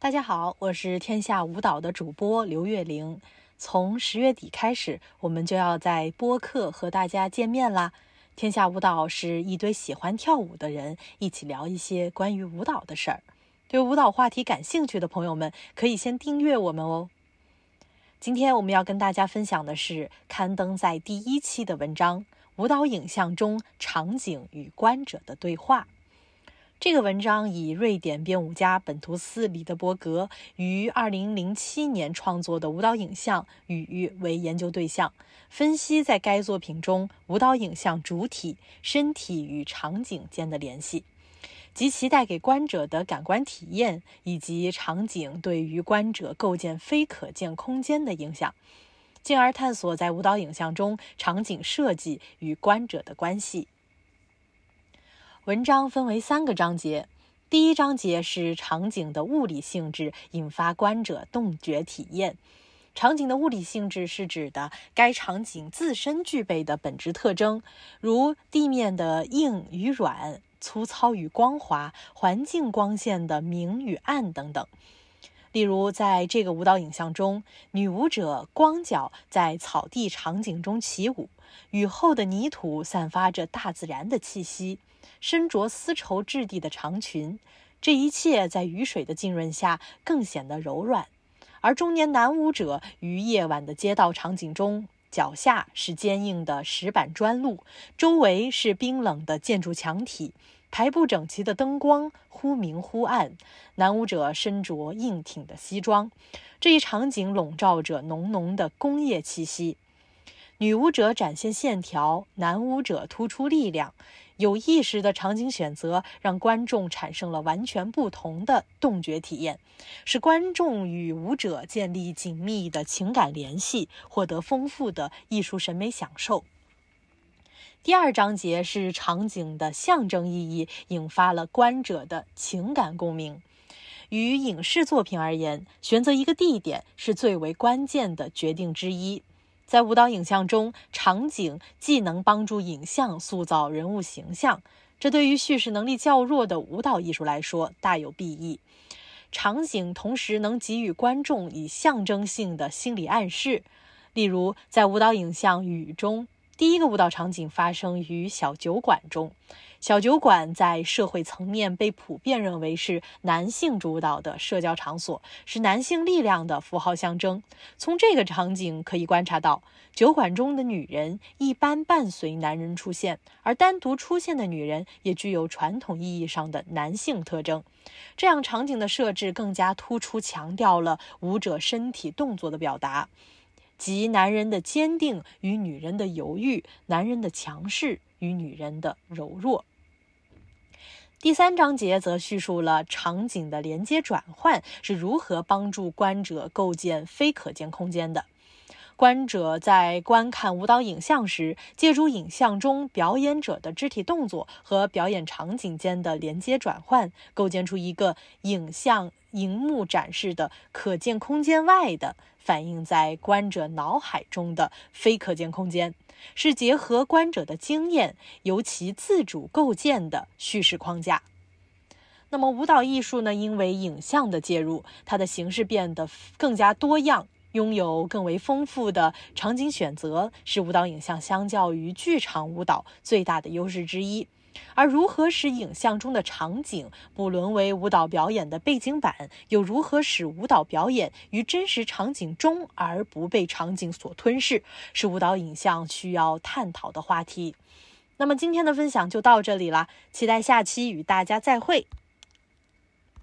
大家好，我是天下舞蹈的主播刘月玲。从十月底开始，我们就要在播客和大家见面啦。天下舞蹈是一堆喜欢跳舞的人一起聊一些关于舞蹈的事儿。对舞蹈话题感兴趣的朋友们，可以先订阅我们哦。今天我们要跟大家分享的是刊登在第一期的文章《舞蹈影像中场景与观者的对话》。这个文章以瑞典编舞家本图斯·里德伯格于2007年创作的舞蹈影像《雨》为研究对象，分析在该作品中舞蹈影像主体身体与场景间的联系，及其带给观者的感官体验，以及场景对于观者构建非可见空间的影响，进而探索在舞蹈影像中场景设计与观者的关系。文章分为三个章节，第一章节是场景的物理性质引发观者动觉体验。场景的物理性质是指的该场景自身具备的本质特征，如地面的硬与软、粗糙与光滑、环境光线的明与暗等等。例如，在这个舞蹈影像中，女舞者光脚在草地场景中起舞，雨后的泥土散发着大自然的气息。身着丝绸质地的长裙，这一切在雨水的浸润下更显得柔软。而中年男舞者于夜晚的街道场景中，脚下是坚硬的石板砖路，周围是冰冷的建筑墙体，排布整齐的灯光忽明忽暗。男舞者身着硬挺的西装，这一场景笼罩着浓浓的工业气息。女舞者展现线条，男舞者突出力量。有意识的场景选择，让观众产生了完全不同的动觉体验，使观众与舞者建立紧密的情感联系，获得丰富的艺术审美享受。第二章节是场景的象征意义引发了观者的情感共鸣。与影视作品而言，选择一个地点是最为关键的决定之一。在舞蹈影像中，场景既能帮助影像塑造人物形象，这对于叙事能力较弱的舞蹈艺术来说大有裨益。场景同时能给予观众以象征性的心理暗示，例如在舞蹈影像《雨》中。第一个舞蹈场景发生于小酒馆中，小酒馆在社会层面被普遍认为是男性主导的社交场所，是男性力量的符号象征。从这个场景可以观察到，酒馆中的女人一般伴随男人出现，而单独出现的女人也具有传统意义上的男性特征。这样场景的设置更加突出强调了舞者身体动作的表达。即男人的坚定与女人的犹豫，男人的强势与女人的柔弱。第三章节则叙述了场景的连接转换是如何帮助观者构建非可见空间的。观者在观看舞蹈影像时，借助影像中表演者的肢体动作和表演场景间的连接转换，构建出一个影像荧幕展示的可见空间外的反映在观者脑海中的非可见空间，是结合观者的经验由其自主构建的叙事框架。那么，舞蹈艺术呢？因为影像的介入，它的形式变得更加多样。拥有更为丰富的场景选择，是舞蹈影像相较于剧场舞蹈最大的优势之一。而如何使影像中的场景不沦为舞蹈表演的背景板，又如何使舞蹈表演于真实场景中而不被场景所吞噬，是舞蹈影像需要探讨的话题。那么今天的分享就到这里了，期待下期与大家再会。